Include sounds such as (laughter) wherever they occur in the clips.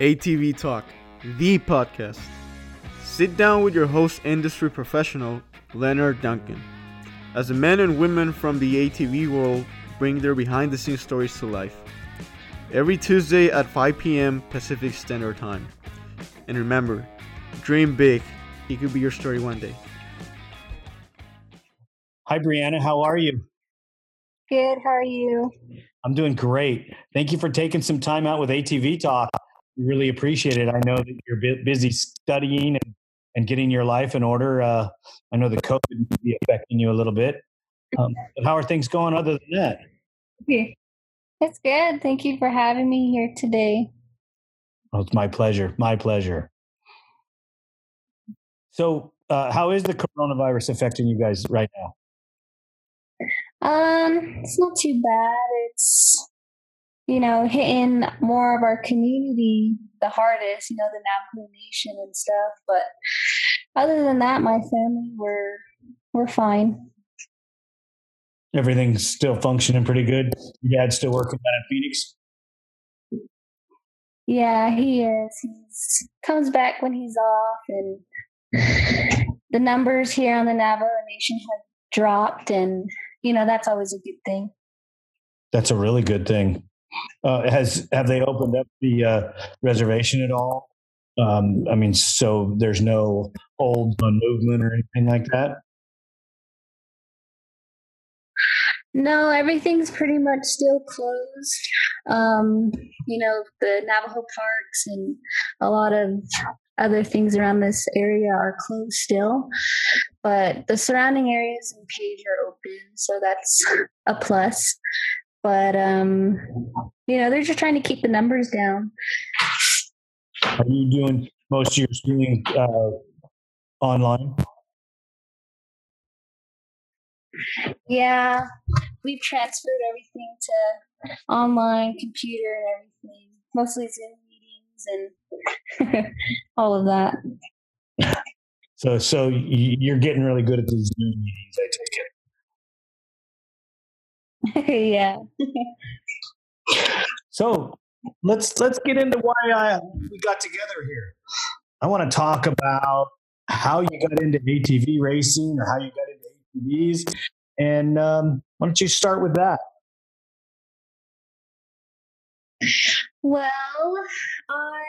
ATV Talk, the podcast. Sit down with your host, industry professional, Leonard Duncan, as the men and women from the ATV world bring their behind the scenes stories to life. Every Tuesday at 5 p.m. Pacific Standard Time. And remember, dream big. It could be your story one day. Hi, Brianna. How are you? Good. How are you? I'm doing great. Thank you for taking some time out with ATV Talk. Really appreciate it. I know that you're busy studying and, and getting your life in order. Uh, I know the COVID may be affecting you a little bit. Um, (laughs) but how are things going other than that? Okay. It's good. Thank you for having me here today. Well, it's my pleasure. My pleasure. So, uh, how is the coronavirus affecting you guys right now? Um, it's not too bad. It's you know hitting more of our community the hardest. You know, the Navajo Nation and stuff. But other than that, my family we're we're fine. Everything's still functioning pretty good. Your dad's still working down in Phoenix. Yeah, he is. He's comes back when he's off, and the numbers here on the Navajo Nation have dropped, and you know that's always a good thing. That's a really good thing. Uh, has have they opened up the uh, reservation at all? Um, I mean, so there's no old movement or anything like that. No, everything's pretty much still closed. Um, you know, the Navajo parks and a lot of other things around this area are closed still, but the surrounding areas in Page are open, so that's a plus. But um, you know, they're just trying to keep the numbers down. Are you doing most of your schooling uh, online? Yeah, we've transferred everything to online, computer, and everything. Mostly Zoom meetings and (laughs) all of that. So, so you're getting really good at these Zoom meetings. I take it. (laughs) yeah. so let's let's get into why I, we got together here. I want to talk about how you got into ATV racing or how you got into ATVs, and um, why don't you start with that? Well, I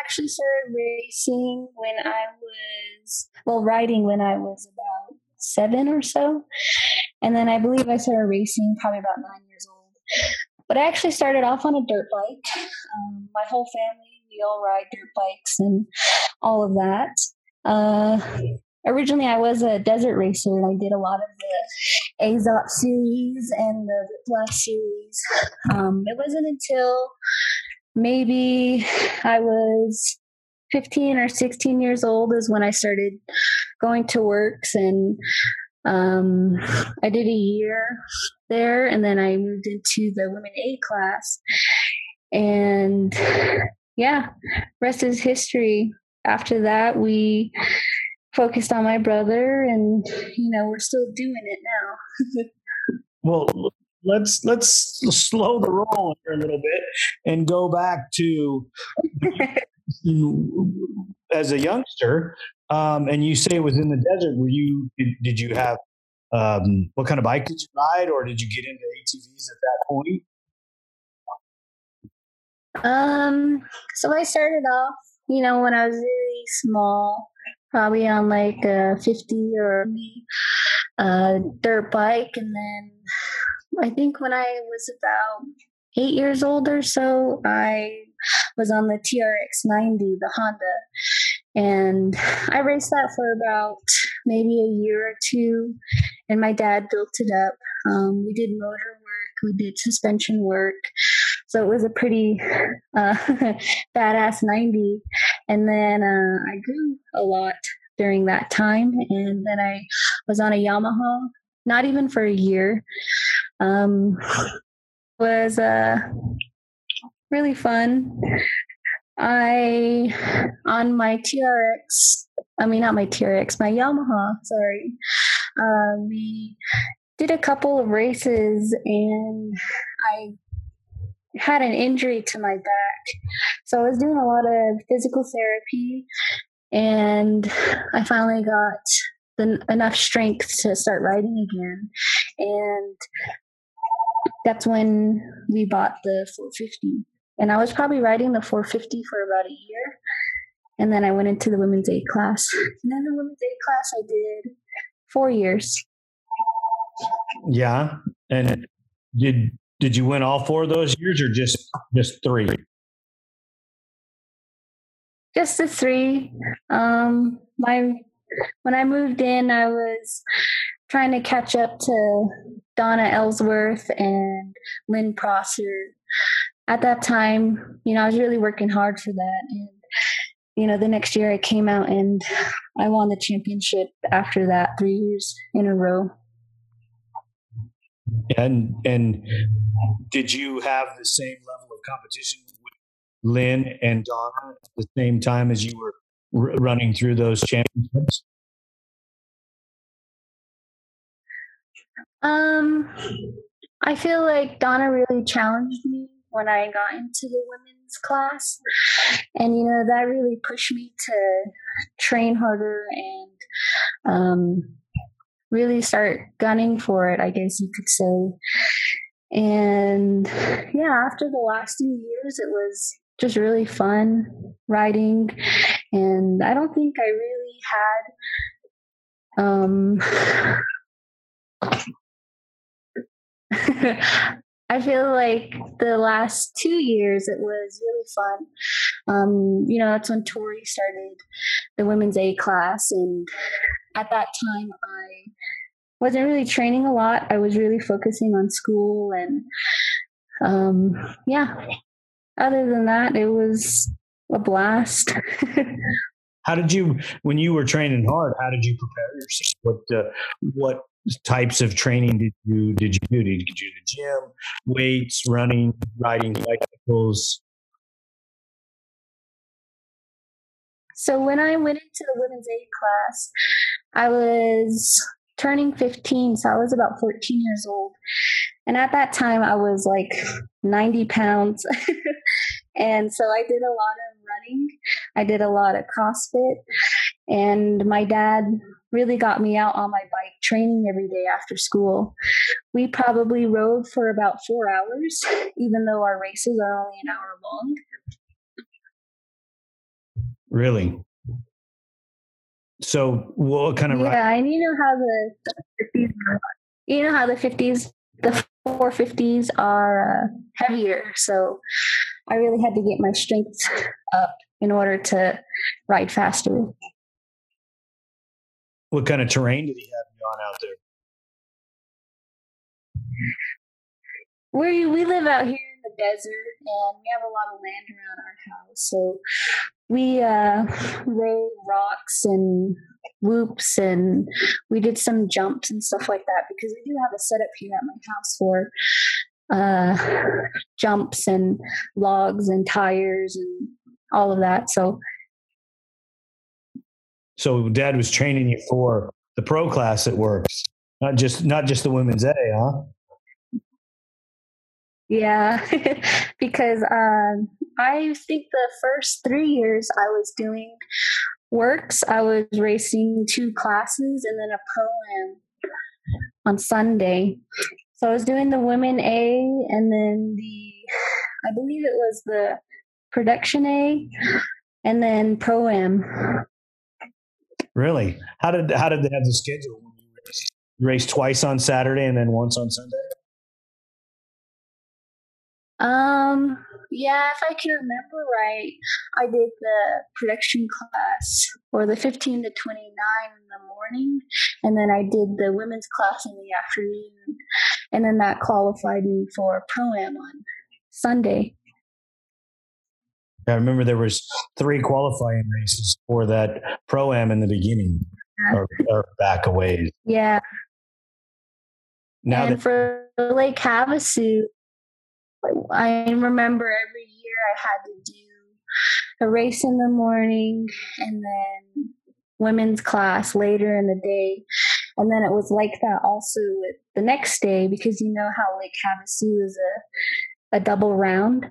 actually started racing when I was, well, riding when I was about seven or so. And then I believe I started racing probably about nine years old. But I actually started off on a dirt bike. Um, my whole family, we all ride dirt bikes and all of that. Uh, originally I was a desert racer and I did a lot of the Azop series and the Whiplash series. Um, it wasn't until maybe I was 15 or 16 years old is when I started going to WORCS and um, I did a year there and then I moved into the women A class and yeah, rest is history. After that, we focused on my brother and you know we're still doing it now (laughs) well let's let's slow the roll here a little bit and go back to (laughs) as a youngster um, and you say it was in the desert were you did, did you have um, what kind of bike did you ride or did you get into atvs at that point um so i started off you know when i was really small probably on like a 50 or a dirt bike. And then I think when I was about eight years old or so, I was on the TRX 90, the Honda. And I raced that for about maybe a year or two. And my dad built it up. Um, we did motor work, we did suspension work. So it was a pretty uh, (laughs) badass 90. And then uh, I grew a lot during that time. And then I was on a Yamaha, not even for a year. Um, was uh, really fun. I, on my TRX, I mean, not my TRX, my Yamaha, sorry. Uh, we did a couple of races and I had an injury to my back. So I was doing a lot of physical therapy and I finally got enough strength to start riding again. And that's when we bought the 450. And I was probably riding the 450 for about a year. And then I went into the women's A class. And then the women's A class I did four years. Yeah. And did did you win all four of those years or just just three? Just the three. Um my when I moved in I was trying to catch up to Donna Ellsworth and Lynn Prosser. At that time, you know, I was really working hard for that. And, you know, the next year I came out and I won the championship after that three years in a row. And and did you have the same level of competition with Lynn and Donna at the same time as you were running through those championships? Um, I feel like Donna really challenged me when I got into the women's class, and you know that really pushed me to train harder and um, really start gunning for it. I guess you could say. And yeah, after the last three years, it was just really fun riding, and I don't think I really had um (laughs) I feel like the last two years it was really fun. Um, you know, that's when Tori started the women's A class, and at that time I wasn't really training a lot. I was really focusing on school, and um, yeah. Other than that, it was a blast. (laughs) how did you, when you were training hard, how did you prepare yourself? What uh, what types of training did you did you do? Did you do the gym, weights, running, riding bicycles? So when I went into the women's aid class, I was turning 15, so I was about 14 years old. And at that time, I was like 90 pounds. (laughs) and so I did a lot of running, I did a lot of CrossFit. And my dad really got me out on my bike training every day after school. We probably rode for about four hours, even though our races are only an hour long. Really? So, what kind of? Yeah, and you know how the, the 50s, you know how the 50s, the 450s are uh, heavier. So, I really had to get my strength up in order to ride faster. What kind of terrain did he have you on out there? We we live out here in the desert, and we have a lot of land around our house. So we uh, rode rocks and whoops, and we did some jumps and stuff like that because we do have a setup here at my house for uh, jumps and logs and tires and all of that. So so dad was training you for the pro class at WORCS, not just not just the women's A, huh? Yeah, (laughs) because um, I think the first three years I was doing works, I was racing two classes and then a pro on Sunday. So I was doing the women A and then the, I believe it was the production A and then pro am. Really? How did how did they have the schedule? You race twice on Saturday and then once on Sunday. Um. Yeah, if I can remember right, I did the production class or the 15 to 29 in the morning, and then I did the women's class in the afternoon, and then that qualified me for pro am on Sunday. I remember there was three qualifying races for that pro am in the beginning, or, or back a ways. Yeah. Now and that, for Lake Havasu, I remember every year I had to do a race in the morning and then women's class later in the day. And then it was like that also with the next day because you know how Lake Havasu is a a double round.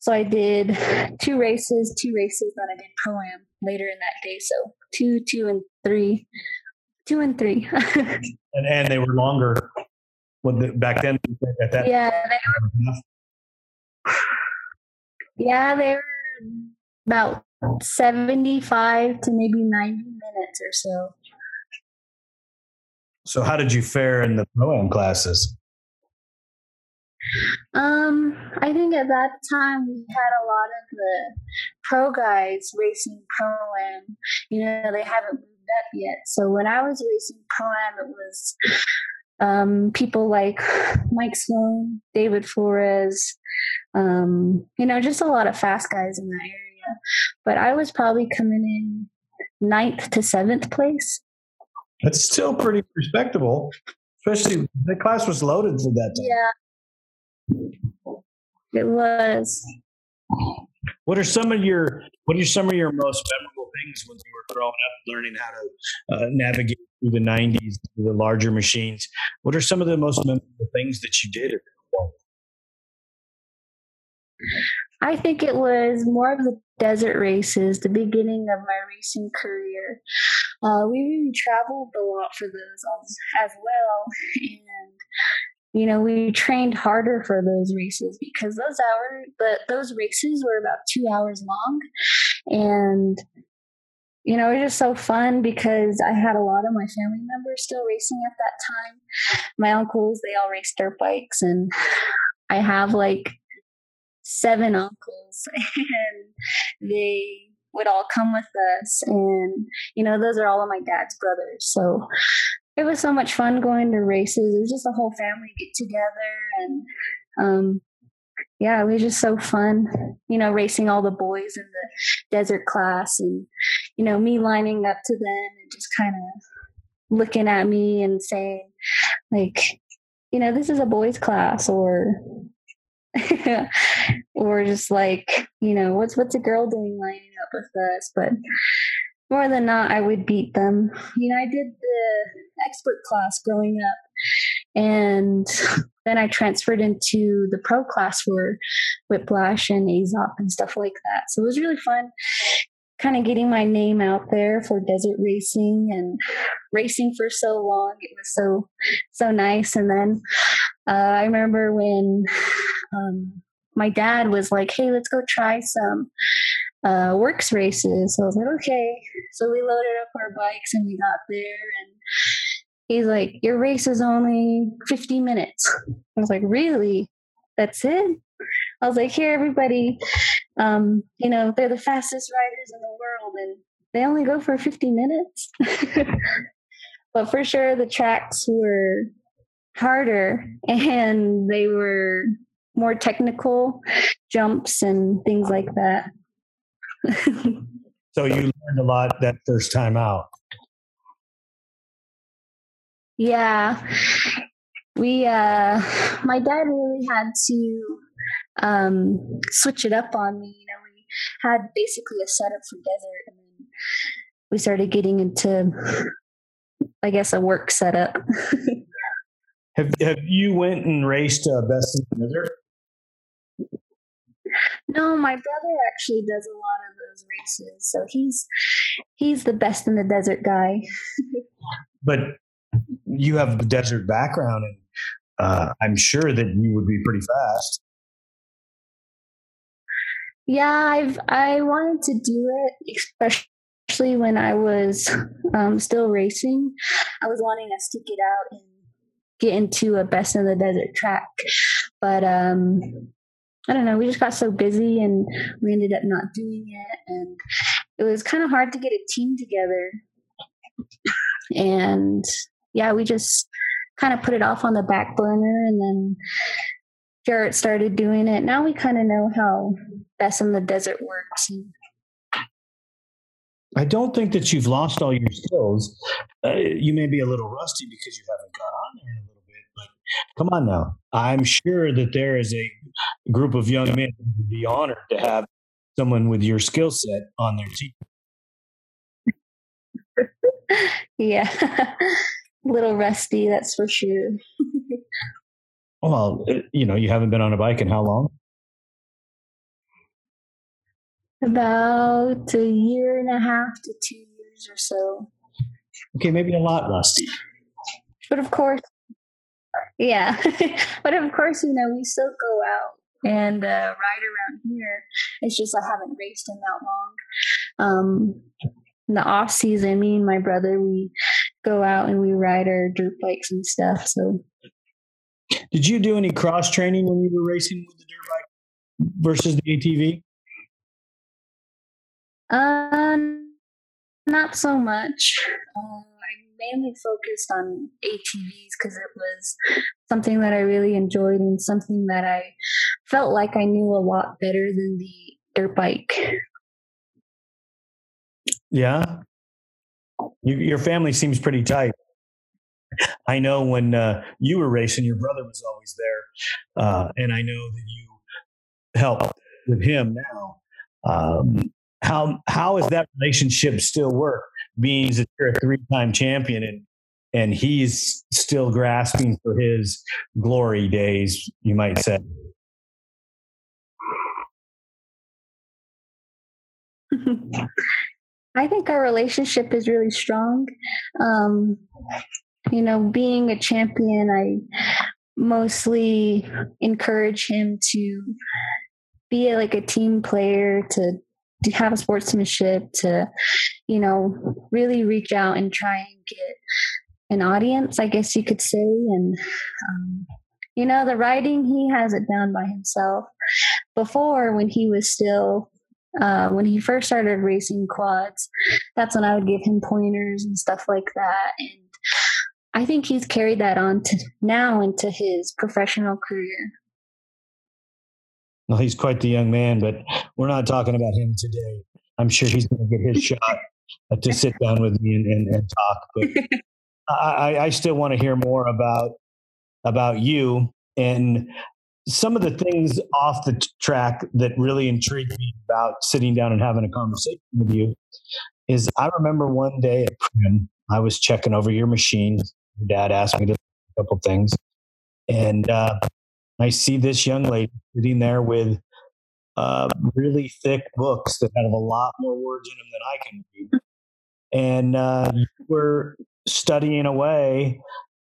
So I did (laughs) two races, two races, then I did pro am later in that day. So two, two, and three, two and three. (laughs) and, and they were longer. When the, back then, at that yeah, they were, yeah, they were about seventy-five to maybe ninety minutes or so. So, how did you fare in the pro am classes? Um, I think at that time we had a lot of the pro guys racing pro am. You know, they haven't moved up yet. So when I was racing pro am, it was um, people like Mike Sloan, David Flores, um, you know, just a lot of fast guys in that area. But I was probably coming in ninth to seventh place. That's still pretty respectable, especially the class was loaded for that time. Yeah. It was. What are some of your What are some of your most memorable things when you were growing up, learning how to uh, navigate through the '90s, the larger machines? What are some of the most memorable things that you did? I think it was more of the desert races, the beginning of my racing career. Uh, we really traveled a lot for those as, as well, and you know, we trained harder for those races because those hours, but those races were about two hours long. And, you know, it was just so fun because I had a lot of my family members still racing at that time. My uncles, they all raced dirt bikes, and I have like seven uncles, (laughs) and they would all come with us. And, you know, those are all of my dad's brothers. So it was so much fun going to races. It was just a whole family get together and um, yeah, it was just so fun, you know, racing all the boys in the desert class and, you know, me lining up to them and just kind of looking at me and saying, like, you know, this is a boys class or (laughs) or just like, you know, what's what's a girl doing lining up with us? But more than not, I would beat them. You know, I did the expert class growing up, and then I transferred into the pro class for Whiplash and Azop and stuff like that. So it was really fun, kind of getting my name out there for desert racing and racing for so long. It was so so nice. And then uh, I remember when um, my dad was like, "Hey, let's go try some." Uh, WORCS races. So I was like, okay. So we loaded up our bikes and we got there and he's like, your race is only 50 minutes. I was like, really? That's it? I was like, here, everybody, um, you know, they're the fastest riders in the world and they only go for 50 minutes. (laughs) but for sure, the tracks were harder and they were more technical jumps and things like that. (laughs) so you learned a lot that first time out. Yeah. We uh my dad really had to um switch it up on me. You know, we had basically a setup for desert and then we started getting into I guess a work setup. (laughs) have have you went and raced uh, best in the desert? No, my brother actually does a lot of those races, so he's he's the best in the desert guy. but you have the desert background, and uh, I'm sure that you would be pretty fast. Yeah, I've I wanted to do it, especially when I was um, still racing. I was wanting us to get out and get into a best in the desert track, but um, I don't know, we just got so busy and we ended up not doing it. And it was kind of hard to get a team together. And yeah, we just kind of put it off on the back burner. And then Jarrett started doing it. Now we kind of know how Best in the Desert works. I don't think that you've lost all your skills. Uh, you may be a little rusty because you haven't got on there in a little bit, but come on now. I'm sure that there is a group of young men would be honored to have someone with your skill set on their team. (laughs) yeah. (laughs) little rusty, that's for sure. well, you know, you haven't been on a bike in how long? About a year and a half to two years or so. Okay, maybe a lot rusty. But of course, yeah. (laughs) but of course, you know, we still go out and uh, ride around here. It's just I haven't raced in that long. Um, in the off season, me and my brother we go out and we ride our dirt bikes and stuff. So, did you do any cross training when you were racing with the dirt bike versus the ATV? Um, not so much. Uh, mainly focused on ATVs because it was something that I really enjoyed and something that I felt like I knew a lot better than the dirt bike. Yeah. You, your family seems pretty tight. I know when uh, you were racing, your brother was always there. Uh, and I know that you help with him now. Um, how how is that relationship still work? Being that you're a three time champion and and he's still grasping for his glory days, you might say. (laughs) I think our relationship is really strong. Um, you know, being a champion, I mostly encourage him to be like a team player, to to have a sportsmanship to you know really reach out and try and get an audience i guess you could say. And um, you know the writing he has it down by himself. Before when he was still uh, when he first started racing quads that's when i would give him pointers and stuff like that. And i think he's carried that on to now into his professional career well, he's quite the young man, but we're not talking about him today. I'm sure he's going to get his (laughs) shot to sit down with me and, and, and talk. But I, I still want to hear more about about you and some of the things off the track that really intrigued me about sitting down and having a conversation with you is I remember one day at Primm, I was checking over your machine. Your dad asked me to a couple things, and uh, I see this young lady sitting there with uh, really thick books that have a lot more words in them than I can read. And uh, were studying away,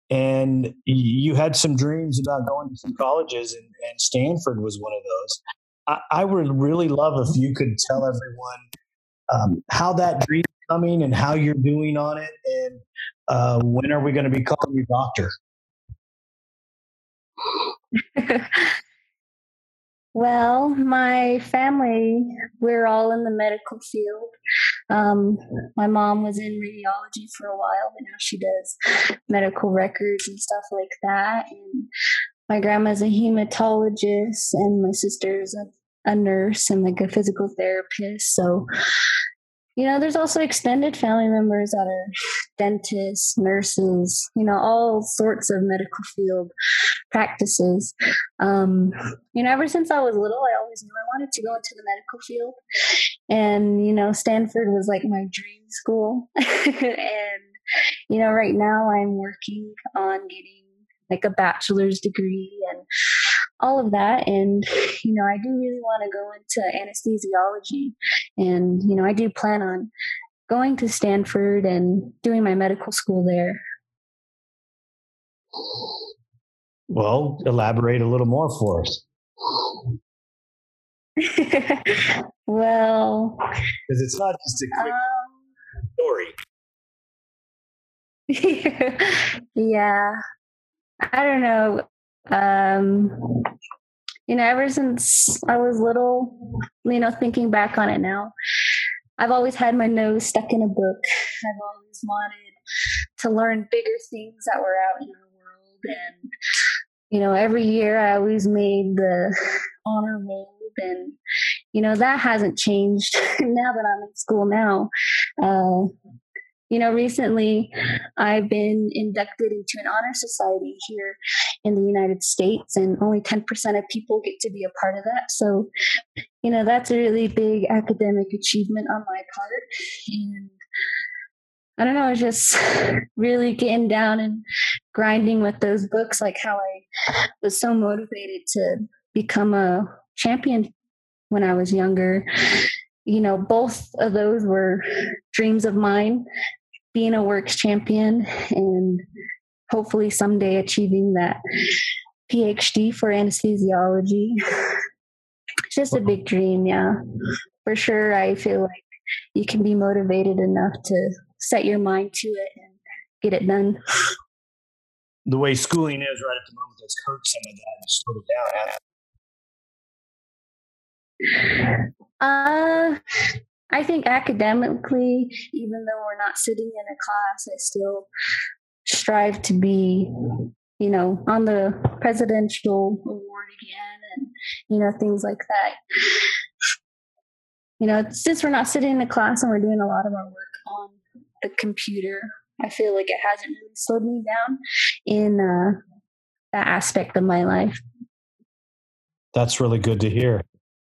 and you had some dreams about going to some colleges, and, and Stanford was one of those. I, I, would really love if you could tell everyone um, how that dream coming and how you're doing on it, and uh, when are we going to be calling you doctor? (laughs) well, my family, we're all in the medical field. Um, my mom was in radiology for a while, but now she does medical records and stuff like that. And my grandma's a hematologist, and my sister's a, a nurse and like a physical therapist. So you know, there's also extended family members that are dentists, nurses, you know, all sorts of medical field practices. Um, you know, ever since I was little, I always knew I wanted to go into the medical field. And, you know, Stanford was like my dream school. (laughs) and, you know, right now I'm working on getting like a bachelor's degree and all of that. And, (laughs) you know, I do really want to go into anesthesiology. And, you know, I do plan on going to Stanford and doing my medical school there. Well, elaborate a little more for us. (laughs) well, because it's not just a quick um, story. (laughs) yeah, I don't know. Um, you know, ever since I was little, you know, thinking back on it now, I've always had my nose stuck in a book. I've always wanted to learn bigger things that were out in the world. And, you know, every year I always made the honor roll. And, you know, that hasn't changed (laughs) now that I'm in school now. Uh, you know, recently I've been inducted into an honor society here in the United States, and only 10% of people get to be a part of that. So, you know, that's a really big academic achievement on my part. And I don't know, I was just (laughs) really getting down and grinding with those books, like how I was so motivated to become a champion when I was younger you know, both of those were dreams of mine being a WORCS champion and hopefully someday achieving that PhD for anesthesiology. It's just a big dream, yeah. For sure, I feel like you can be motivated enough to set your mind to it and get it done. The way schooling is right at the moment, that's hurt some of that and slowed it down. Uh, I think academically, even though we're not sitting in a class, I still strive to be, you know, on the presidential award again and, you know, things like that. You know, since we're not sitting in a class and we're doing a lot of our work on the computer, I feel like it hasn't really slowed me down in uh, that aspect of my life. That's really good to hear.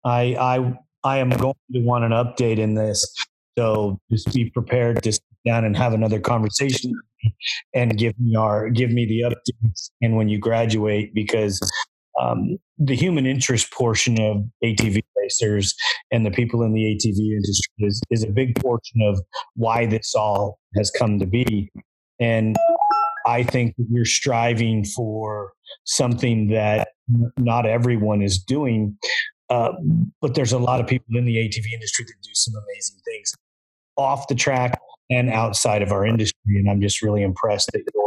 I I I am going to want an update in this. So just be prepared to sit down and have another conversation and give me our give me the updates and when you graduate because um, the human interest portion of ATV racers and the people in the ATV industry is, is a big portion of why this all has come to be. And I think we're striving for something that not everyone is doing. Uh, but there's a lot of people in the ATV industry that do some amazing things off the track and outside of our industry. And I'm just really impressed that you're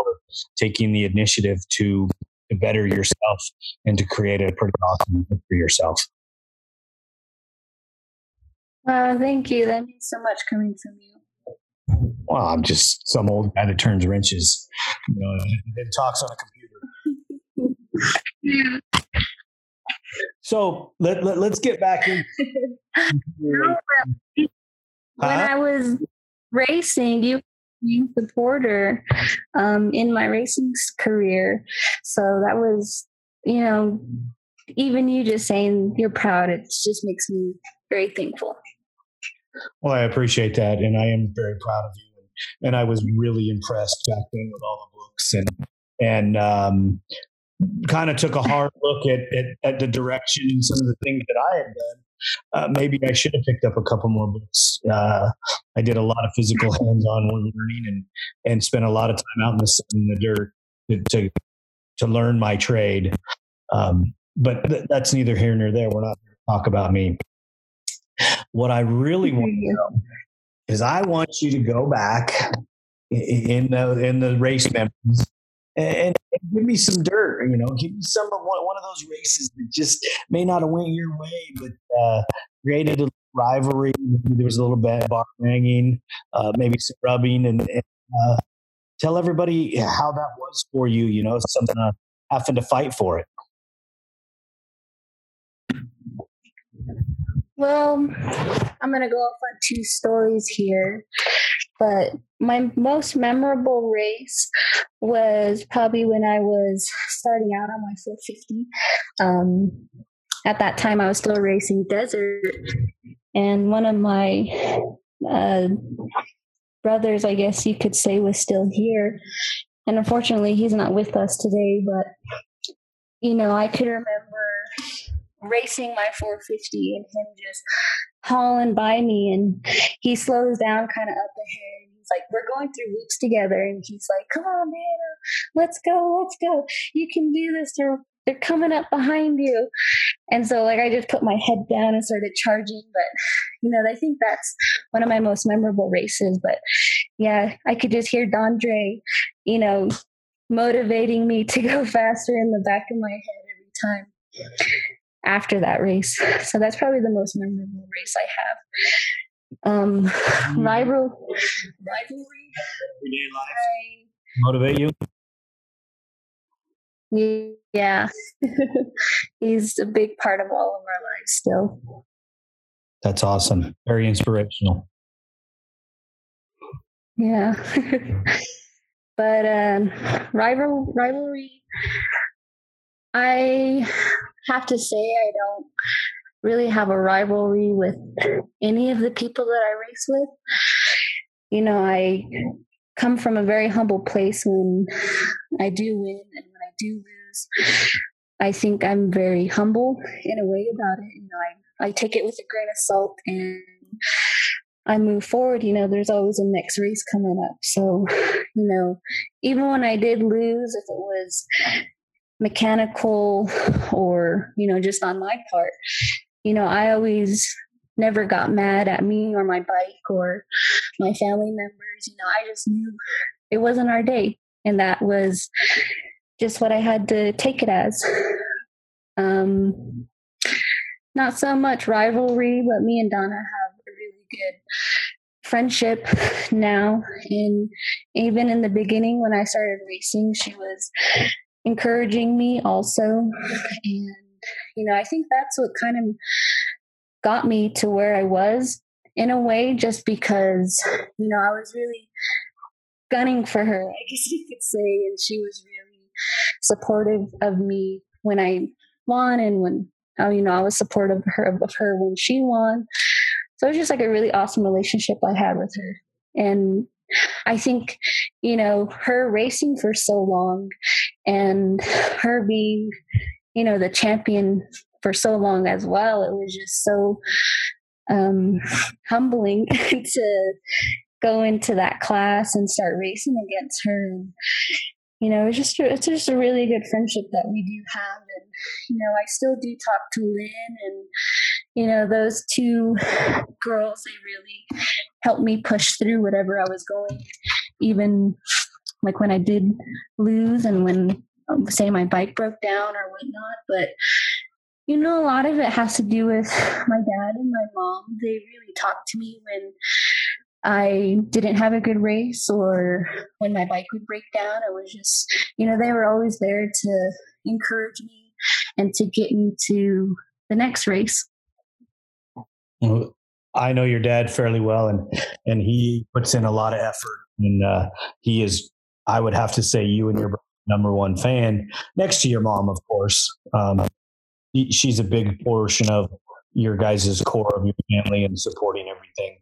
taking the initiative to, to better yourself and to create a pretty awesome for yourself. Wow, thank you. That means so much coming from you. Well, I'm just some old guy that turns wrenches, you know, and talks on a computer. (laughs) yeah. So let, let us get back in. (laughs) when I was racing, you being a supporter um, in my racing career. So that was, you know, even you just saying you're proud, it just makes me very thankful. Well, I appreciate that, and I am very proud of you. And I was really impressed back then with all the books and and um, kind of took a hard look at, at, at the direction and some of the things that I had done. Uh, maybe I should have picked up a couple more books. Uh, I did a lot of physical hands-on learning and and spent a lot of time out in the sun, in the dirt to to, to learn my trade. Um, but th- that's neither here nor there. We're not going to talk about me. What I really want to know is I want you to go back in the in the race memories and, and, give me some dirt. You know, give me some of one, one of those races that just may not have went your way, but uh, created a rivalry. There was a little bit bar banging, uh, maybe some rubbing, and, and uh, tell everybody how that was for you. You know, something having to fight for it. Well, I'm going to go off on two stories here. But my most memorable race was probably when I was starting out on my 450. Um, at that time, I was still racing desert, and one of my uh, brothers, I guess you could say, was still here. And unfortunately, he's not with us today. But you know, I could remember racing my 450 and him just hauling by me and he slows down kind of up ahead. He's like we're going through loops together and he's like come on man uh, let's go let's go. You can do this. They're they're coming up behind you. And so like i just put my head down and started charging but you know i think that's one of my most memorable races. But yeah i could just hear dondre you know motivating me to go (laughs) faster in the back of my head every time after that race. (laughs) So that's probably the most memorable race I have. Um, mm. rival, rivalry. Everyday life. Motivate you? Yeah. (laughs) He's a big part of all of our lives still. That's awesome. Very inspirational. Yeah. (laughs) but um, rival rivalry I have to say I don't really have a rivalry with any of the people that I race with. You know, I come from a very humble place when I do win and when I do lose. I think I'm very humble in a way about it. You know, I, I take it with a grain of salt and I move forward, you know, there's always a next race coming up. So, you know, even when I did lose, if it was mechanical or, you know, just on my part, you know, I always never got mad at me or my bike or my family members. You know, I just knew it wasn't our day. And that was just what I had to take it as. Um, not so much rivalry, but me and Donna have a really good friendship now. And even in the beginning, when I started racing, she was encouraging me also. And, you know, I think that's what kind of got me to where I was in a way, just because, you know, I was really gunning for her, I guess you could say. And she was really supportive of me when I won and when, oh, you know, I was supportive of her, of her when she won. So it was just like a really awesome relationship I had with her. And I think, you know, her racing for so long and her being, you know, the champion for so long as well, it was just so um, humbling (laughs) to go into that class and start racing against her. And, you know, it's just it's just a really good friendship that we do have, and you know, I still do talk to Lynn, and you know, those two (sighs) girls they really helped me push through whatever I was going, even like when I did lose and when um, say my bike broke down or whatnot, but you know, a lot of it has to do with my dad and my mom. They really talked to me when I didn't have a good race or when my bike would break down. It was just, you know, they were always there to encourage me and to get me to the next race. Well, I know your dad fairly well, and and he puts in a lot of effort, and uh, he is. I would have to say you and your number one fan, next to your mom, of course. Um, she's a big portion of your guys' core of your family and supporting everything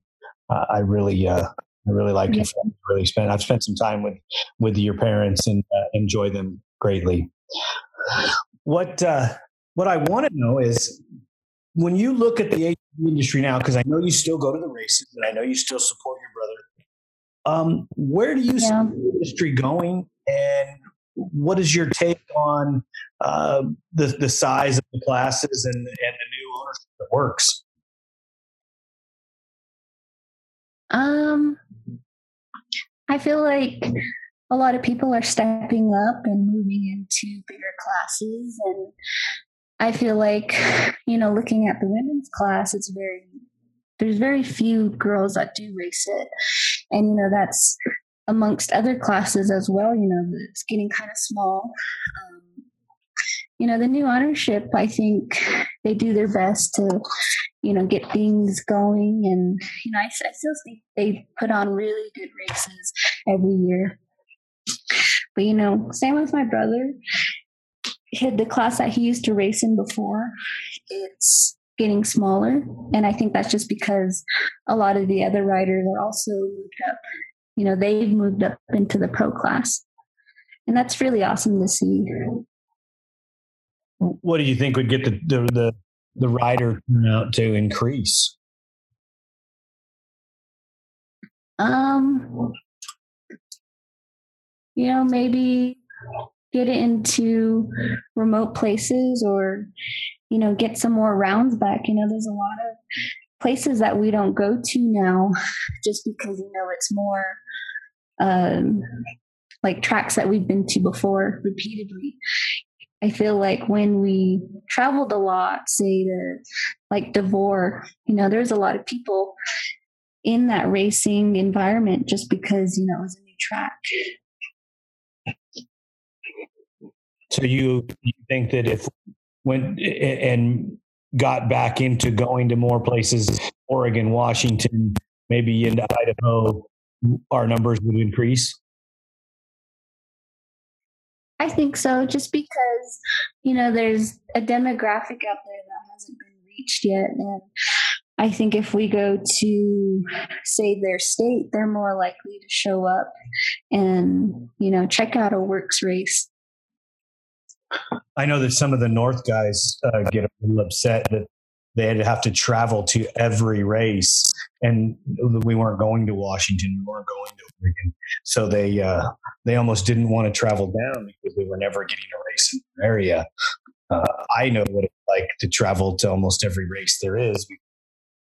uh, I really, uh, I really like yeah. your Really spent. I've spent some time with with your parents and uh, enjoy them greatly. What uh, what I want to know is when you look at the ATV industry now, because I know you still go to the races and I know you still support your brother. Um, where do you yeah. see the industry going, and what is your take on uh, the the size of the classes and and the new ownership that WORCS? Um, I feel like a lot of people are stepping up and moving into bigger classes and I feel like, you know, looking at the women's class, it's very there's very few girls that do race it. And you know, that's amongst other classes as well, you know, it's getting kind of small. Um, you know, the new ownership, I think they do their best to you know, get things going. And, you know, I, I still think they put on really good races every year. But, you know, same with my brother. The class that he used to race in before, it's getting smaller. And I think that's just because a lot of the other riders are also moved up. You know, they've moved up into the pro class. And that's really awesome to see. What do you think would get the, the, the the rider turnout to increase? Um, you know, maybe get into remote places or, you know, get some more rounds back. You know, there's a lot of places that we don't go to now (laughs) just because, you know, it's more um, like tracks that we've been to before repeatedly. I feel like when we traveled a lot, say to like Devore, you know, there's a lot of people in that racing environment just because, you know, it was a new track. So you, you think that if went and got back into going to more places, Oregon, Washington, maybe into Idaho, our numbers would increase? I think so, just because, you know, there's a demographic out there that hasn't been reached yet. And I think if we go to, say, their state, they're more likely to show up and, you know, check out a WORCS race. I know that some of the North guys uh, get a little upset that they'd have to travel to every race, and we weren't going to Washington, we weren't going to Oregon, so they uh, they almost didn't want to travel down because they were never getting a race in their area. Uh, I know what it's like to travel to almost every race there is.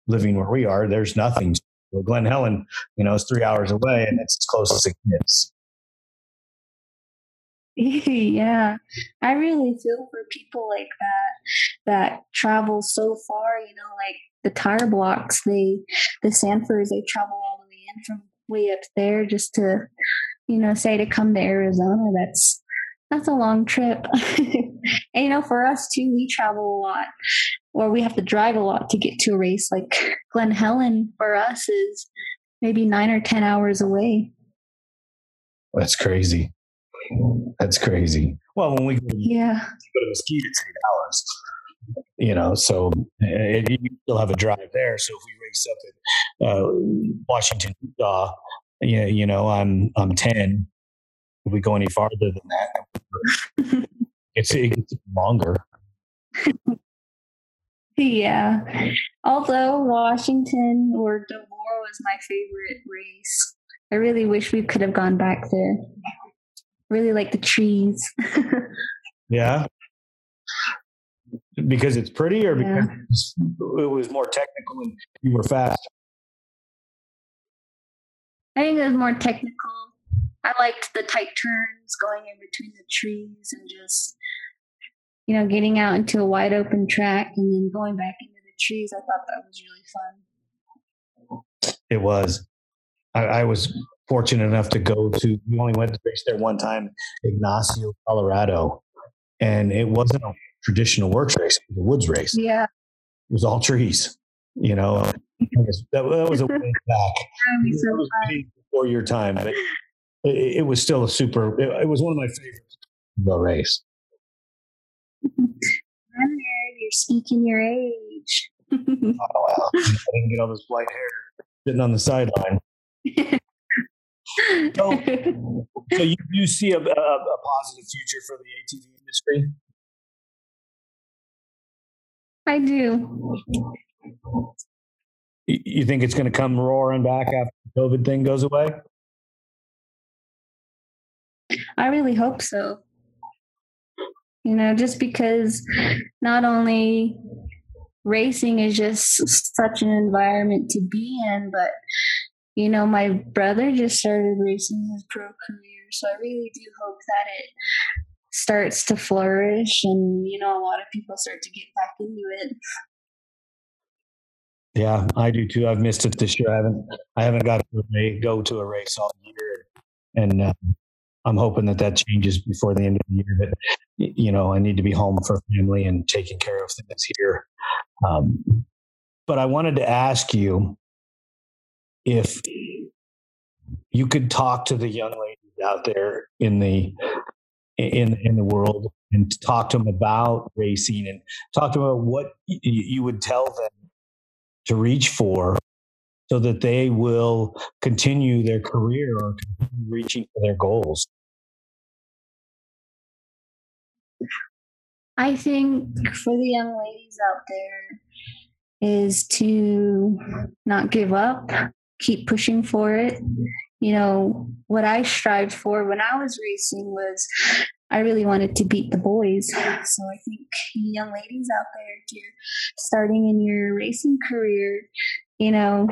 Living where we are, there's nothing. Well, Glen Helen, you know, is three hours away, and it's as close as it gets. (laughs) yeah, I really feel for people like that that travel so far. You know, like the tire blocks, they the Sanfords, they travel all the way in from way up there just to, you know, say to come to Arizona. That's that's a long trip. (laughs) and you know, for us too, we travel a lot, or we have to drive a lot to get to a race. Like Glen Helen for us is maybe nine or ten hours away. That's crazy. That's crazy. Well, when we go, yeah go to Mesquite, it's eight hours. You know, so it, you still have a drive there. So if we race up at uh, Washington, Utah, you, you know, I'm I'm ten. If we go any farther than that, (laughs) it's, it gets longer. (laughs) yeah. Although Washington or DeVore was my favorite race, I really wish we could have gone back there really like the trees. (laughs) yeah. Because it's pretty or because yeah. it was more technical and you were fast? I think it was more technical. I liked the tight turns going in between the trees and just, you know, getting out into a wide open track and then going back into the trees. I thought that was really fun. It was. I, I was fortunate enough to go to, we only went to race there one time, Ignacio, Colorado. And it wasn't a traditional WORCS race, it was a woods race. Yeah. It was all trees, you know. that, that was a way (laughs) back. So before your time. But it, it, it, was still a super, it, it was one of my favorites the race. (laughs) You're speaking your age. (laughs) oh, wow. I didn't get all this white hair sitting on the sideline. So, so you, you see a, a, a, positive future for the ATV industry? I do. You think it's going to come roaring back after the COVID thing goes away? I really hope so. You know, just because not only racing is just such an environment to be in, but you know, my brother just started racing his pro career, so I really do hope that it starts to flourish and, you know, a lot of people start to get back into it. Yeah, I do too. I've missed it this year. I haven't, I haven't got to go to a race all year, and uh, I'm hoping that that changes before the end of the year. But you know, I need to be home for family and taking care of things here. Um, but I wanted to ask you if you could talk to the young ladies out there in the in in the world and talk to them about racing and talk to them about what you would tell them to reach for so that they will continue their career or continue reaching for their goals. I think for the young ladies out there is to not give up keep pushing for it. You know, what I strived for when I was racing was I really wanted to beat the boys. So I think young ladies out there, if you're starting in your racing career, you know,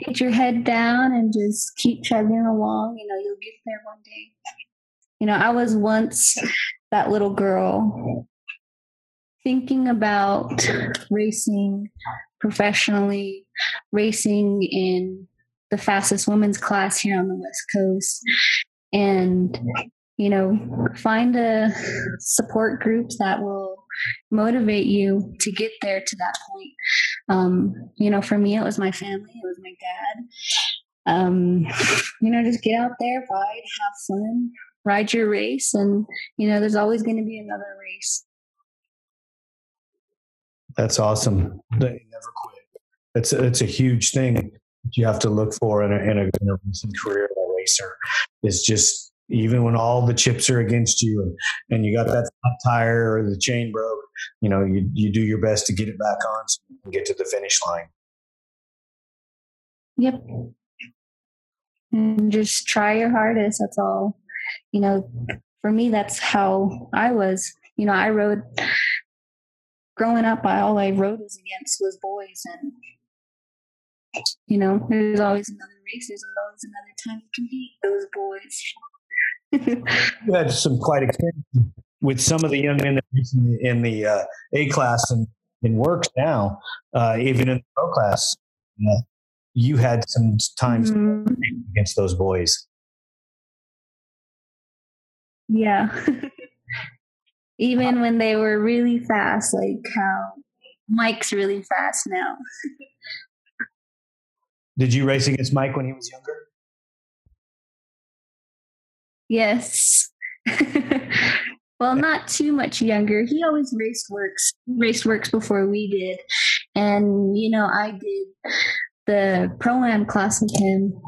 get your head down and just keep chugging along. You know, you'll get there one day. You know, I was once that little girl thinking about racing professionally racing in the fastest women's class here on the West Coast. And, you know, find a support group that will motivate you to get there to that point. Um, you know, for me, it was my family, it was my dad. Um, you know, just get out there, ride, have fun, ride your race, and, you know, there's always going to be another race. That's awesome. Mm-hmm. They never quit. It's a, it's a huge thing you have to look for in a, in a, in a racing career. A racer is just even when all the chips are against you and, and you got that tire or the chain broke, you know, you, you do your best to get it back on so you can get to the finish line. Yep. And just try your hardest. That's all. You know, for me, that's how I was. You know, I rode growing up. I, all I rode was against was boys, and you know, there's always another race. There's always another time to compete those boys. (laughs) you had some quite experience with some of the young men in the uh, A class and in WORCS now, uh, even in the pro class. Uh, you had some times mm-hmm. against those boys. Yeah. (laughs) even when they were really fast, like how Mike's really fast now. Did you race against Mike when he was younger? Yes. (laughs) well, not too much younger. He always raced WORCS, raced WORCS before we did. And, you know, I did the pro am class with him.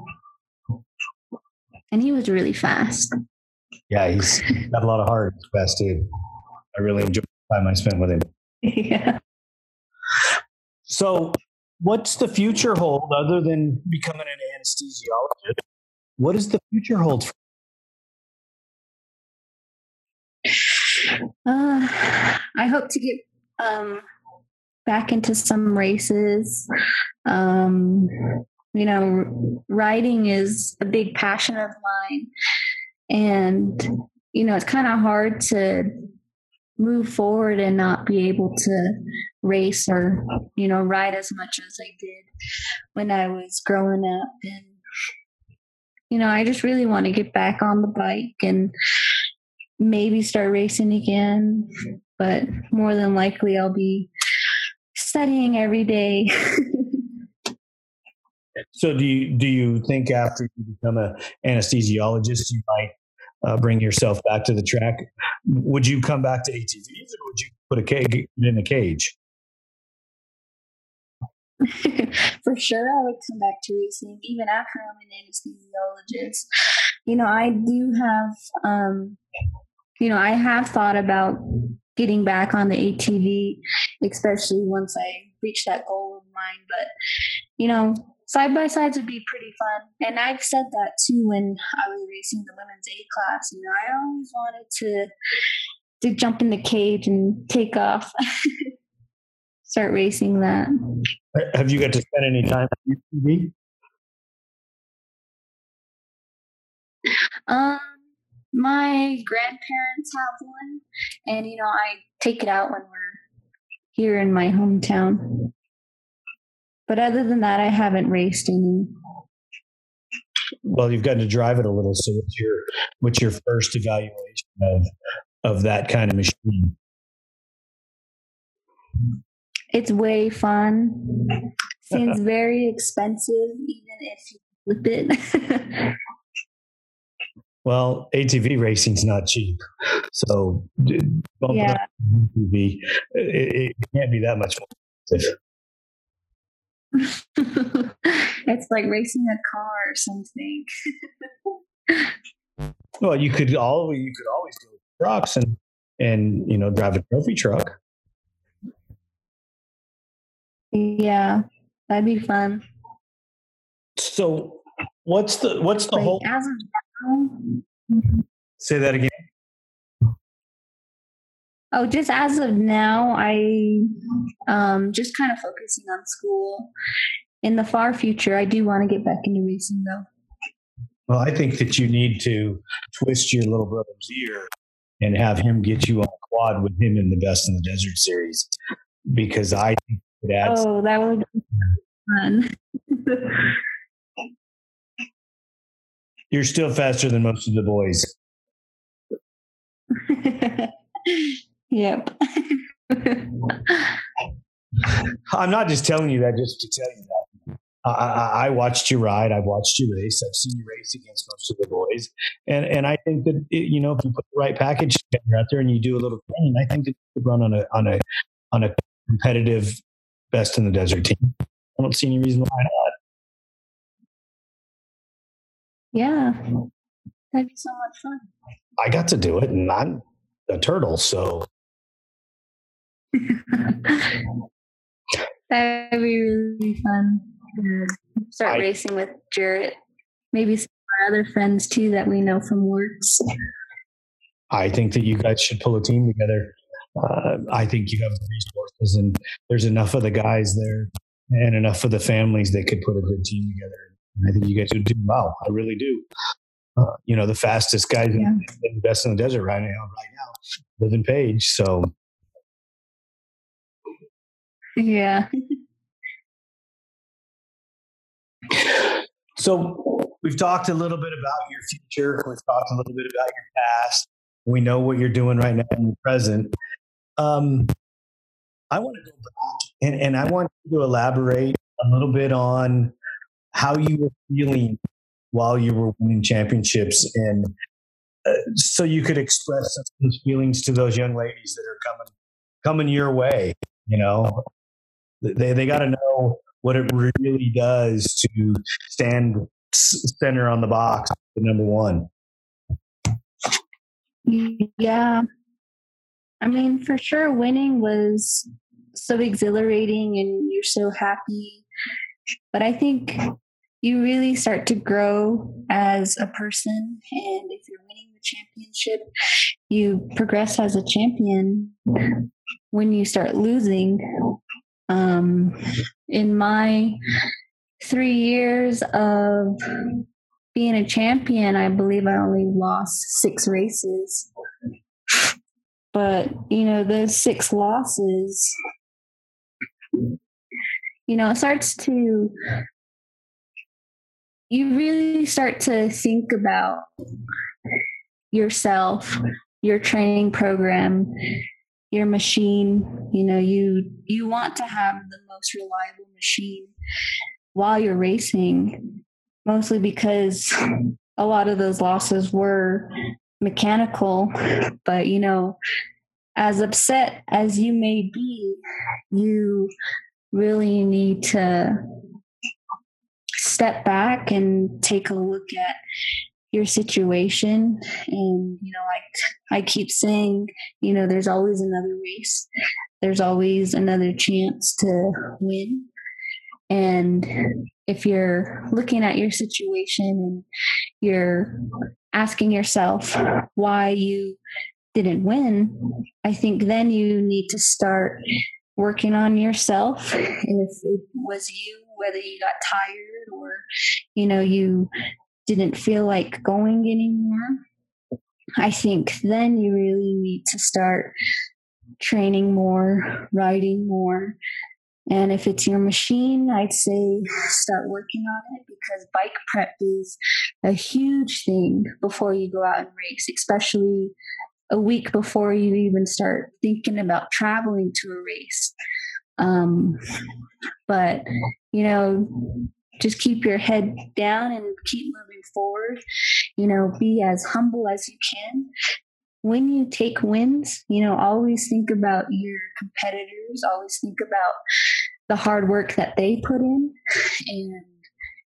And he was really fast. Yeah, he's got a lot of heart. Fast dude. I really enjoyed the time I spent with him. Yeah. So, what's the future hold other than becoming an anesthesiologist? What does the future hold for Uh, I hope to get um, back into some races. Um, you know, riding is a big passion of mine. And, you know, it's kind of hard to move forward and not be able to race or, you know, ride as much as I did when I was growing up. And, you know, I just really want to get back on the bike and maybe start racing again, but more than likely I'll be studying every day. so do you do you think after you become an anesthesiologist you might uh, bring yourself back to the track? Would you come back to ATVs or would you put a cage in a cage? (laughs) For sure, I would come back to racing even after I'm an anesthesiologist. You know, I do have um, you know, I have thought about getting back on the ATV, especially once I reach that goal of mine. But, you know, side by sides would be pretty fun. And I've said that too when I was racing the women's A class. You know, I always wanted to to jump in the cage and take off. (laughs) Start racing that. Have you got to spend any time on ATV? Um my grandparents have one, and you know, I take it out when we're here in my hometown. But other than that, I haven't raced any. Well, you've gotten to drive it a little. So, what's your what's your first evaluation of of that kind of machine? It's way fun. Seems (laughs) very expensive, even if you flip it. (laughs) Well, ATV racing's not cheap, so yeah. ATV, it, it, can't be that much more expensive. (laughs) it's like racing a car or something. (laughs) well, you could always you could always go trucks and and you know drive a trophy truck. Yeah, that'd be fun. So, what's the what's the like, whole? As of mm-hmm. Say that again. Oh, just as of now, I um just kind of focusing on school. In the far future, I do want to get back into racing though. Well, I think that you need to twist your little brother's ear and have him get you on a quad with him in the Best in the Desert series because I think it adds. Oh, that would be fun. You're still faster than most of the boys. (laughs) yep. (laughs) I'm not just telling you that just to tell you that. I, I, I, watched you ride. I've watched you race. I've seen you race against most of the boys, and and I think that it, you know if you put the right package out there and you do a little training, I think that you could run on a on a on a competitive best in the desert team. I don't see any reason why not. Yeah. That'd be so much fun. I got to do it, and I'm a turtle, so (laughs) That'd be really fun. Start I- racing with Jarrett. Maybe some of our other friends too that we know from WORCS. I think that you guys should pull a team together. Uh, I think you have the resources, and there's enough of the guys there, and enough of the families that could put a good team together. And I think you guys would do well. I really do. Uh, you know, the fastest guys Yeah. and the best in the desert right now, right now, live in Page. So Yeah. (laughs) So we've talked a little bit about your future. We've talked a little bit about your past. We know what you're doing right now in the present. Um, I want to go back and, and I want you to elaborate a little bit on how you were feeling while you were winning championships and uh, so you could express those feelings to those young ladies that are coming coming your way you know they they got to know what it really does to stand center on the box, the number one. Yeah. I mean, for sure, winning was so exhilarating and you're so happy. But I think you really start to grow as a person. And if you're winning the championship, you progress as a champion. When you start losing, um, in my three years of being a champion, I believe I only lost six races. But, you know, those six losses, you know, it starts to, you really start to think about yourself, your training program, your machine. You know, you you want to have the most reliable machine while you're racing, mostly because a lot of those losses were mechanical. But, you know, as upset as you may be, you really need to step back and take a look at your situation and you know like i keep saying you know there's always another race. There's always another chance to win. And if you're looking at your situation and you're asking yourself why you didn't win i think then you need to start working on yourself. If it was you whether you got tired or you know you didn't feel like going anymore. I think then you really need to start training more riding more. And if it's your machine i'd say start working on it because bike prep is a huge thing before you go out and race especially a week before you even start thinking about traveling to a race. Um, but you know just keep your head down and keep moving forward. You know be as humble as you can. When you take wins you know always think about your competitors. Always think about the hard work that they put in. And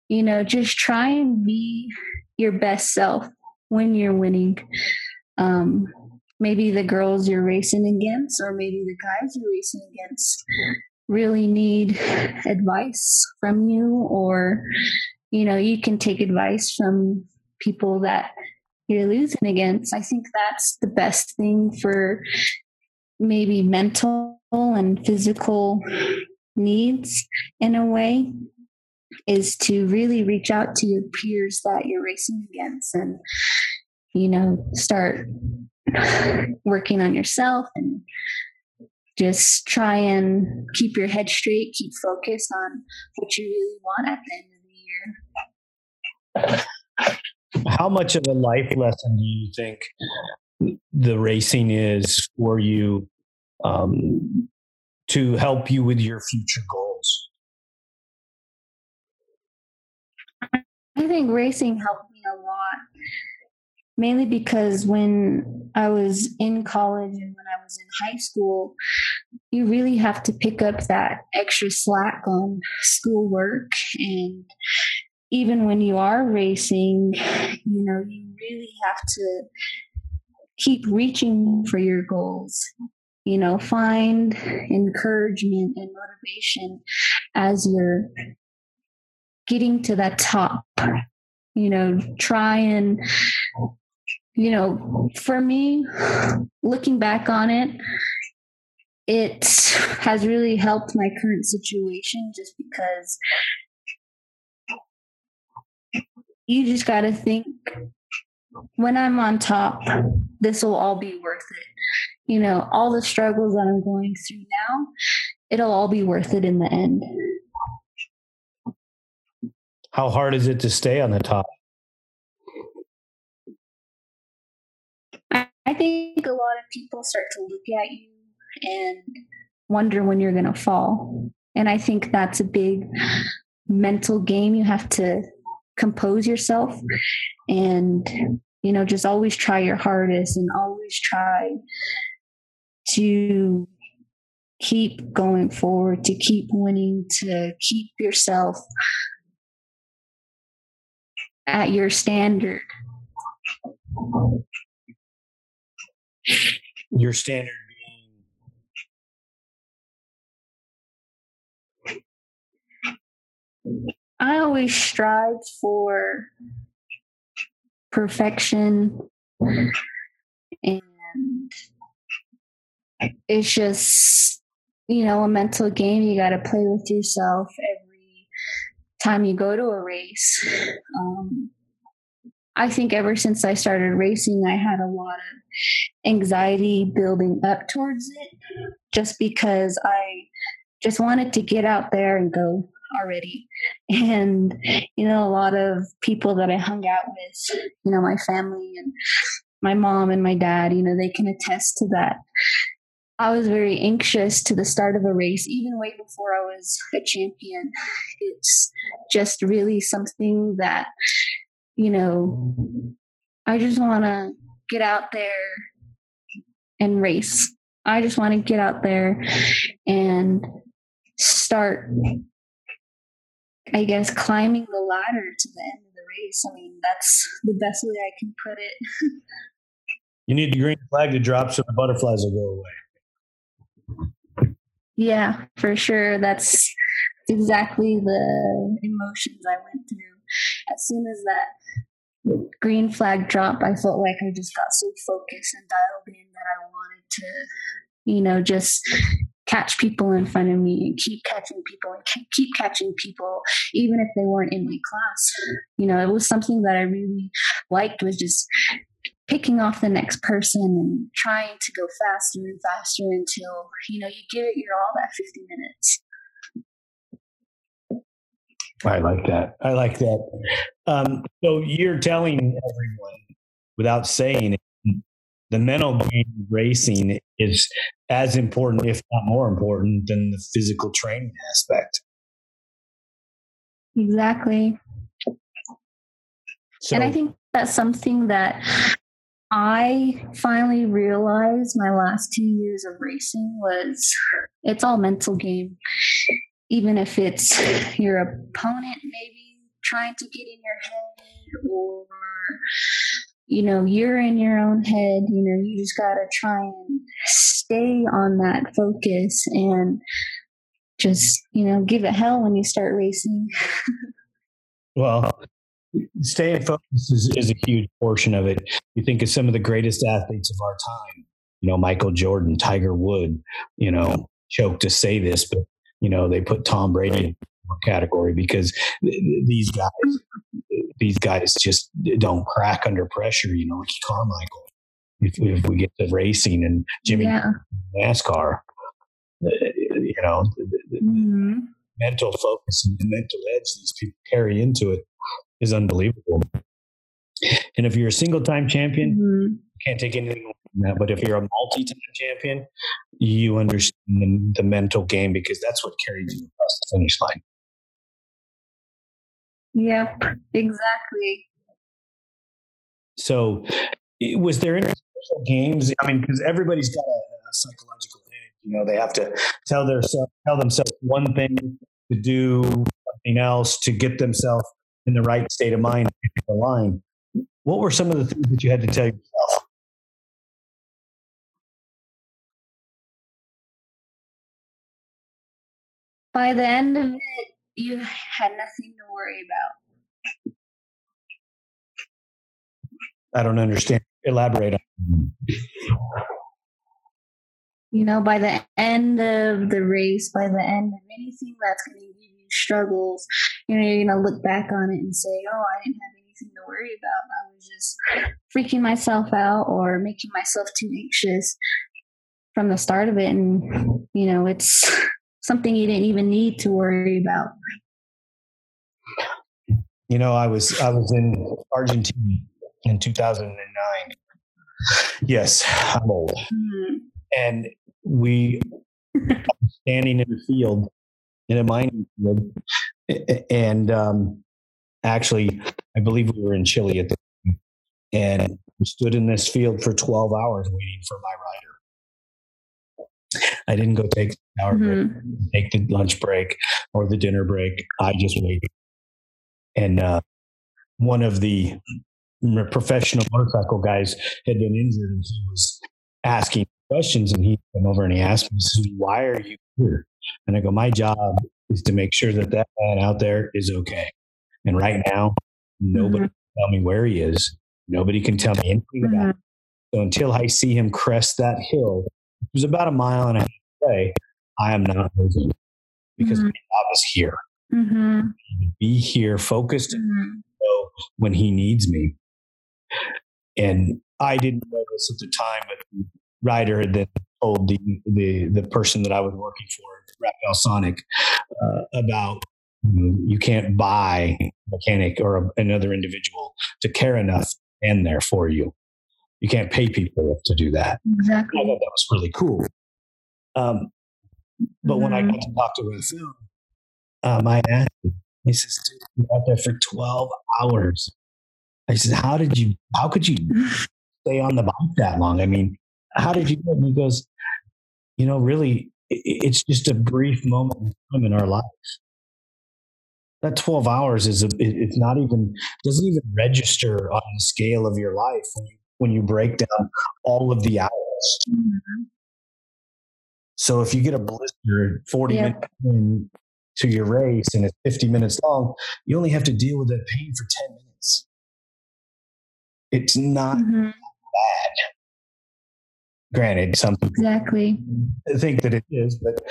you know just try and be your best self when you're winning. Um, maybe the girls you're racing against or maybe the guys you're racing against really need advice from you or you know you can take advice from people that you're losing against. I think that's the best thing for maybe mental and physical needs in a way is to really reach out to your peers that you're racing against and you know start working on yourself and just try and keep your head straight, keep focused on what you really want at the end of the year. How much of a life lesson do you think the racing is for you um, to help you with your future goals? I think racing helped me a lot, mainly because when I was in college and when I was in high school, you really have to pick up that extra slack on schoolwork and even when you are racing, you know, you really have to keep reaching for your goals. You know, find encouragement and motivation as you're getting to that top. You know, try and, you know, for me, looking back on it, it has really helped my current situation just because you just got to think when I'm on top, this will all be worth it. You know, all the struggles that I'm going through now, it'll all be worth it in the end. How hard is it to stay on the top? I think a lot of people start to look at you and wonder when you're going to fall. And I think that's a big mental game you have to compose yourself and you know just always try your hardest and always try to keep going forward to keep winning to keep yourself at your standard your standard being I always strive for perfection and it's just you know a mental game you got to play with yourself every time you go to a race. Um, i think ever since i started racing i had a lot of anxiety building up towards it just because i just wanted to get out there and go already. And, you know, a lot of people that I hung out with, you know, my family and my mom and my dad, you know, they can attest to that. I was very anxious to the start of a race, even way before I was a champion. It's just really something that, you know, I just want to get out there and race. I just want to get out there and start I guess climbing the ladder to the end of the race. I mean, that's the best way I can put it. you need the green flag to drop so the butterflies will go away. Yeah, for sure. That's exactly the emotions I went through. As soon as that green flag drop, I felt like I just got so focused and dialed in that I wanted to, you know, just catch people in front of me and keep catching people and keep catching people even if they weren't in my class. You know it was something that i really liked was just picking off the next person and trying to go faster and faster until you know you give it your all that 50 minutes I like that. I like that. Um, so you're telling everyone without saying it, the mental game racing is as important, if not more important, than the physical training aspect. Exactly. So, and I think that's something that I finally realized my last two years of racing was it's all mental game. Even if it's (laughs) your opponent maybe trying to get in your head or you know, you're in your own head, you know, you just got to try and stay on that focus and just, you know, give it hell when you start racing. well, staying focused is, is a huge portion of it. You think of some of the greatest athletes of our time, you know, Michael Jordan, Tiger Wood, you know, choke to say this, but, you know, they put Tom Brady in the category because these guys these guys just don't crack under pressure, you know, like Carmichael. If, if we get to racing and Jimmy yeah. NASCAR, uh, you know, mm-hmm. mental focus and the mental edge these people carry into it is unbelievable. And if you're a single time champion, mm-hmm. Can't take anything away from that. But if you're a multi time champion, you understand the, the mental game because that's what carries you across the finish line. Yep, exactly. So, was there any special games? I mean, because everybody's got a, a, psychological edge. You know, they have to tell their tell themselves one thing to do something else to get themselves in the right state of mind to the line. What were some of the things that you had to tell yourself? By the end of it, you had nothing to worry about. I don't understand. Elaborate on. You know, by the end of the race, by the end of anything that's going to give you struggles, you know, you're going to look back on it and say, oh, I didn't have anything to worry about. I was just freaking myself out or making myself too anxious from the start of it. And, you know, it's something you didn't even need to worry about. You know, I was I was in Argentina in 2009. Yes, I'm old. Mm-hmm. And we standing in the field in a mining field and um, actually i believe we were in chile at the time and we stood in this field for 12 hours waiting for my rider i didn't go take the hour mm-hmm. break take the lunch break or the dinner break i just waited and uh, one of the professional motorcycle guys had been injured and he was asking questions and he came over and he asked me, says, why are you here? And I go, my job is to make sure that that man out there is okay. And right now, nobody mm-hmm. can tell me where he is. Nobody can tell me anything mm-hmm. about it. So until I see him crest that hill, it was about a mile and a half away, I am not moving because mm-hmm. my job is here. Mm-hmm. Be here, focused, mm-hmm. when he needs me. And I didn't know this at the time, but rider had then told the, the, the person that I was working for, Raphael Sonik, uh, about you, can't buy a mechanic or a, another individual to care enough and there for you. You can't pay people to do that. Exactly. I thought that was really cool. Um, but mm-hmm. when I mm-hmm. got to talk to Raphael, um, I asked him, he says, dude, you out there for 12 hours. I said, how did you, how could you (laughs) stay on the bike that long? I mean, how did you do it? And he goes, you know, really, it's just a brief moment in our lives. That 12 hours is a, it's not even, doesn't even register on the scale of your life when you, when you break down all of the hours. Mm-hmm. So if you get a blister 40 yeah. minutes to your race and it's 50 minutes long, you only have to deal with that pain for 10 minutes. It's not mm-hmm. bad. Granted, some people exactly think that it is, but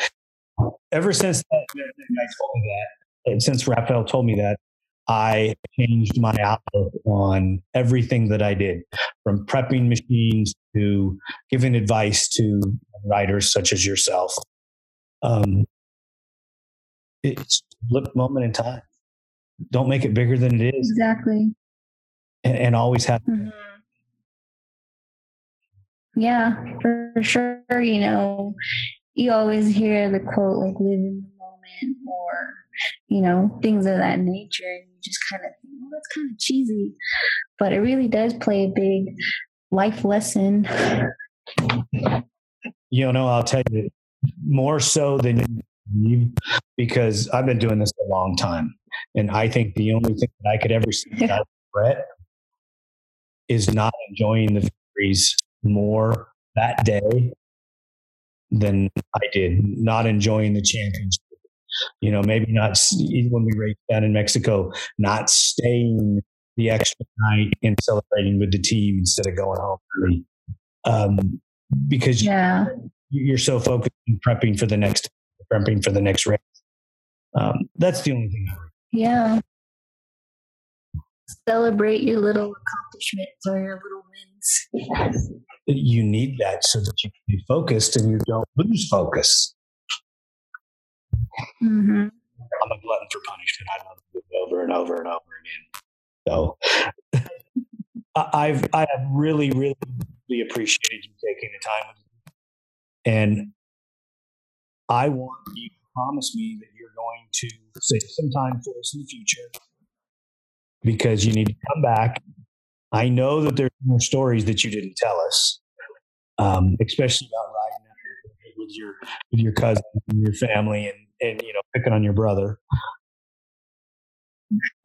ever since that, that guy told me that, and since Raphael told me that, I changed my outlook on everything that I did, from prepping machines to giving advice to writers such as yourself. Um, it's a moment in time. Don't make it bigger than it is. Exactly. And, and always have. Mm-hmm. Yeah, for sure. You know, you always hear the quote like live in the moment or, you know, things of that nature. And you just kind of think, well, that's kind of cheesy. But it really does play a big life lesson. You know, I'll tell you more so than you because I've been doing this a long time. And I think the only thing that I could ever see that (laughs) regret is not enjoying the victories more that day than I did, not enjoying the championship. You know, maybe not even when we raced down in Mexico, not staying the extra night and celebrating with the team instead of going home early. Um, because yeah. you're so focused on prepping for the next, prepping for the next race. Um, that's the only thing I Yeah. Celebrate your little accomplishments or your little wins you need that so that you can be focused and you don't lose focus. Mm-hmm. I'm a glutton for punishment. I love it over and over and over again. So (laughs) I've I have really, really, appreciated you taking the time with me. And I want you to promise me that you're going to save some time for us in the future because you need to come back I know that there's more stories that you didn't tell us, um, especially about riding with your with your cousin and your family, and and you know picking on your brother.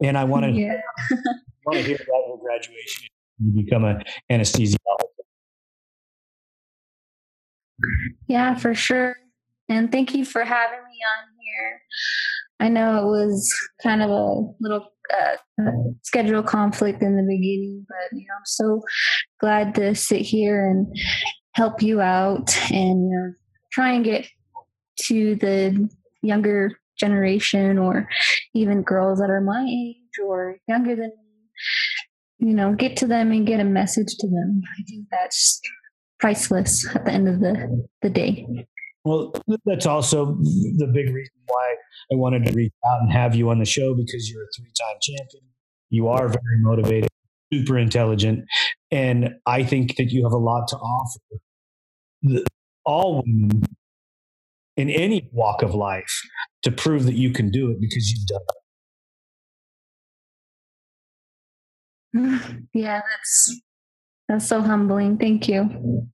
And I want to, yeah. (laughs) want to hear about your graduation. You become an anesthesiologist. Yeah, for sure. And thank you for having me on here. I know it was kind of a little uh, schedule conflict in the beginning, but you know, I'm so glad to sit here and help you out and you know try and get to the younger generation or even girls that are my age or younger than me you know get to them and get a message to them. I think that's priceless at the end of the the day. Well that's also the big reason why i wanted to reach out and have you on the show because you're a three-time champion. You are very motivated super intelligent and i think that you have a lot to offer. The, all women in any walk of life to prove that you can do it because you've done it. (laughs) Yeah, that's that's so humbling. Thank you.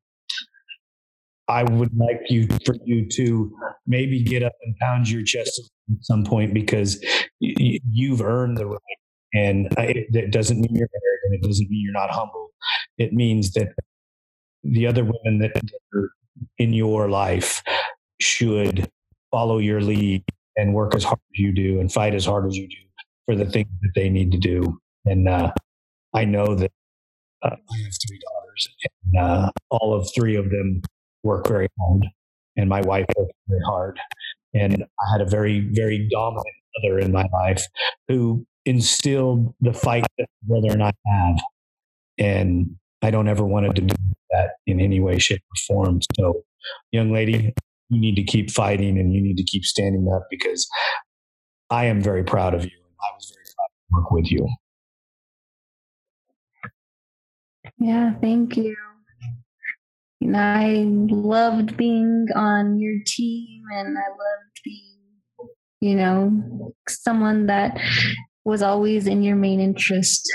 I would like you for you to maybe get up and pound your chest at some point because you've earned the right. And it doesn't mean you're arrogant. It doesn't mean you're not humble. It means that the other women that are in your life should follow your lead and work as hard as you do and fight as hard as you do for the things that they need to do. And uh, I know that uh, I have three daughters, and uh, all of three of them work very hard, and my wife works very hard. And I had a very, very dominant mother in my life who instilled the fight that my brother and I have. And I don't ever want to do that in any way, shape, or form. So, young lady, you need to keep fighting and you need to keep standing up because I am very proud of you. I was very proud to work with you. Yeah, thank you. And I loved being on your team and I loved being, you know, someone that was always in your main interest.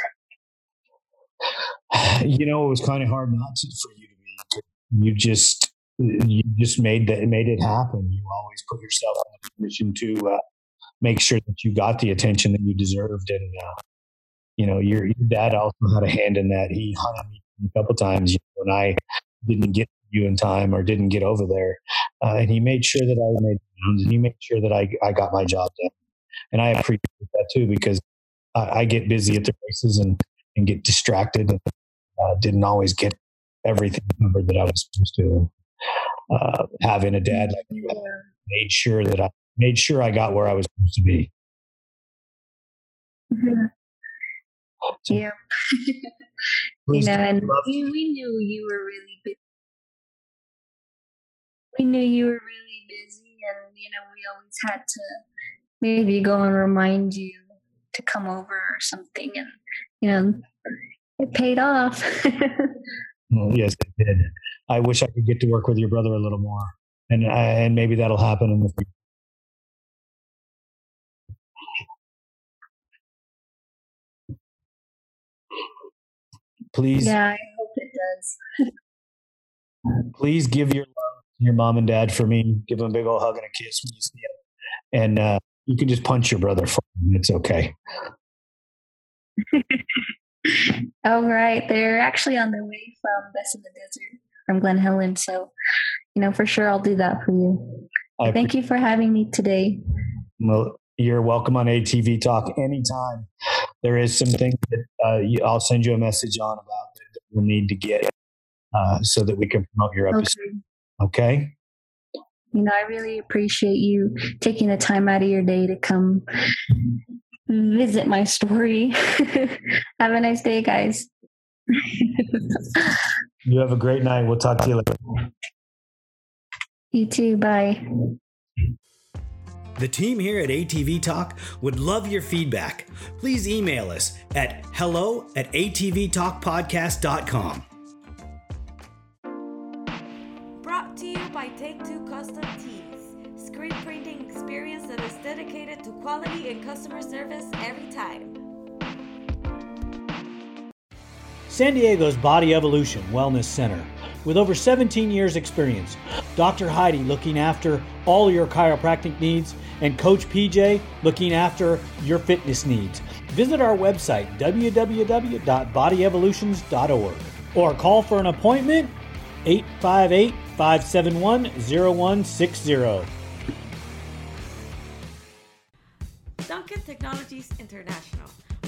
(sighs) You know, it was kind of hard not to for you to be. You just you just made that made it happen. You always put yourself in a position to uh, make sure that you got the attention that you deserved, and uh, you know your, your, dad also had a hand in that. He hunted me a couple times you know, when I didn't get you in time or didn't get over there, uh, and he made sure that I made and he made sure that I I got my job done, and I appreciate that too because I, I get busy at the races and and get distracted and uh, didn't always get everything covered that I was supposed to uh, having a dad like you made sure that I made sure I got where I was supposed to be. Mm-hmm. Yeah. (laughs) you know, and we, we knew you were really busy. We knew you were really busy, and you know, we always had to maybe go and remind you to come over or something, and you know, it paid off. (laughs) well, yes, it did. I wish I could get to work with your brother a little more, and uh, and maybe that'll happen in the future. Please. Yeah, I hope it does. (laughs) please give your love your mom and dad for me. Give them a big old hug and a kiss when you see them, and uh, you can just punch your brother for me. It's okay. (laughs) All right, they're actually on their way from Best in the Desert from Glen Helen. So, you know, for sure I'll do that for you. Thank you for having me today. Well, you're welcome on ATV Talk anytime. There is some things that uh, I'll send you a message on about that we'll need to get uh, so that we can promote your episode. Okay. okay. You know, I really appreciate you taking the time out of your day to come visit my story. (laughs) Have a nice day, guys. (laughs) You have a great night. We'll talk to you later. You too. Bye. The team here at ATV Talk would love your feedback. Please email us at hello at atvtalkpodcast.com. Brought to you by Take Two Custom Tees, screen printing experience that is dedicated to quality and customer service every time. San Diego's Body Evolution Wellness Center. With over 17 years' experience, Dr. Heidi looking after all your chiropractic needs and Coach PJ looking after your fitness needs. Visit our website, www.bodyevolutions.org, or call for an appointment 858 571 0160. Duncan Technologies International.